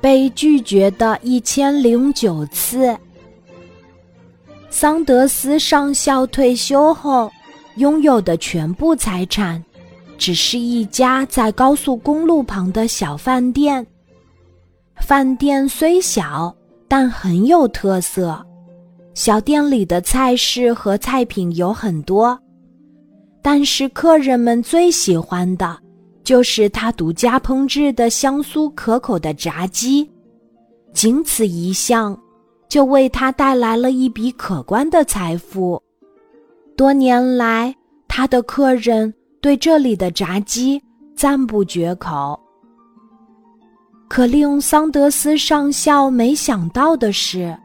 被拒绝的一千零九次。桑德斯上校退休后拥有的全部财产，只是一家在高速公路旁的小饭店。饭店虽小，但很有特色。小店里的菜式和菜品有很多，但是客人们最喜欢的，就是他独家烹制的香酥可口的炸鸡。仅此一项，就为他带来了一笔可观的财富。多年来，他的客人对这里的炸鸡赞不绝口。可令桑德斯上校没想到的是，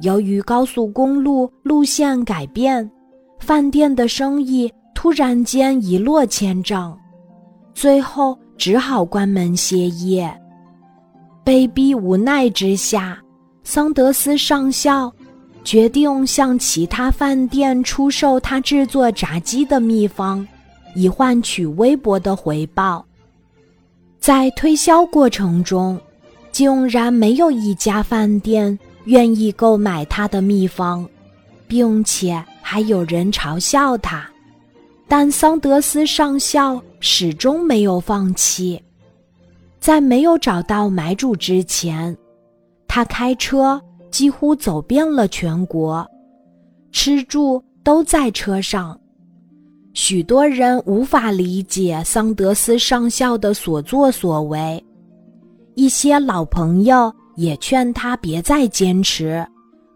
由于高速公路路线改变，饭店的生意突然间一落千丈，最后只好关门歇业。被逼无奈之下，桑德斯上校决定向其他饭店出售他制作炸鸡的秘方，以换取微薄的回报。在推销过程中，竟然没有一家饭店愿意购买他的秘方，并且还有人嘲笑他。但桑德斯上校始终没有放弃。在没有找到买主之前，他开车几乎走遍了全国，吃住都在车上。许多人无法理解桑德斯上校的所作所为，一些老朋友也劝他别再坚持，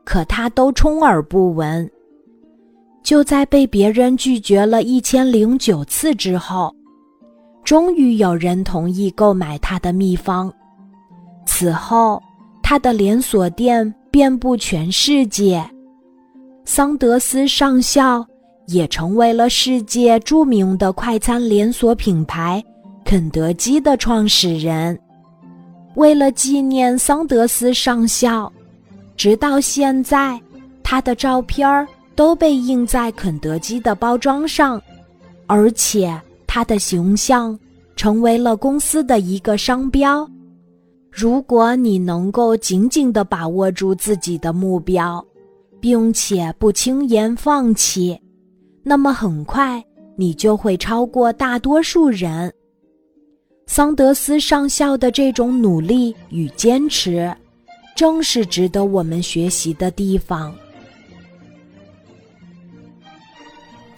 可他都充耳不闻。就在被别人拒绝了一千零九次之后，终于有人同意购买他的秘方。此后，他的连锁店遍布全世界。桑德斯上校。也成为了世界著名的快餐连锁品牌肯德基的创始人。为了纪念桑德斯上校，直到现在，他的照片儿都被印在肯德基的包装上，而且他的形象成为了公司的一个商标。如果你能够紧紧地把握住自己的目标，并且不轻言放弃。那么很快，你就会超过大多数人。桑德斯上校的这种努力与坚持，正是值得我们学习的地方。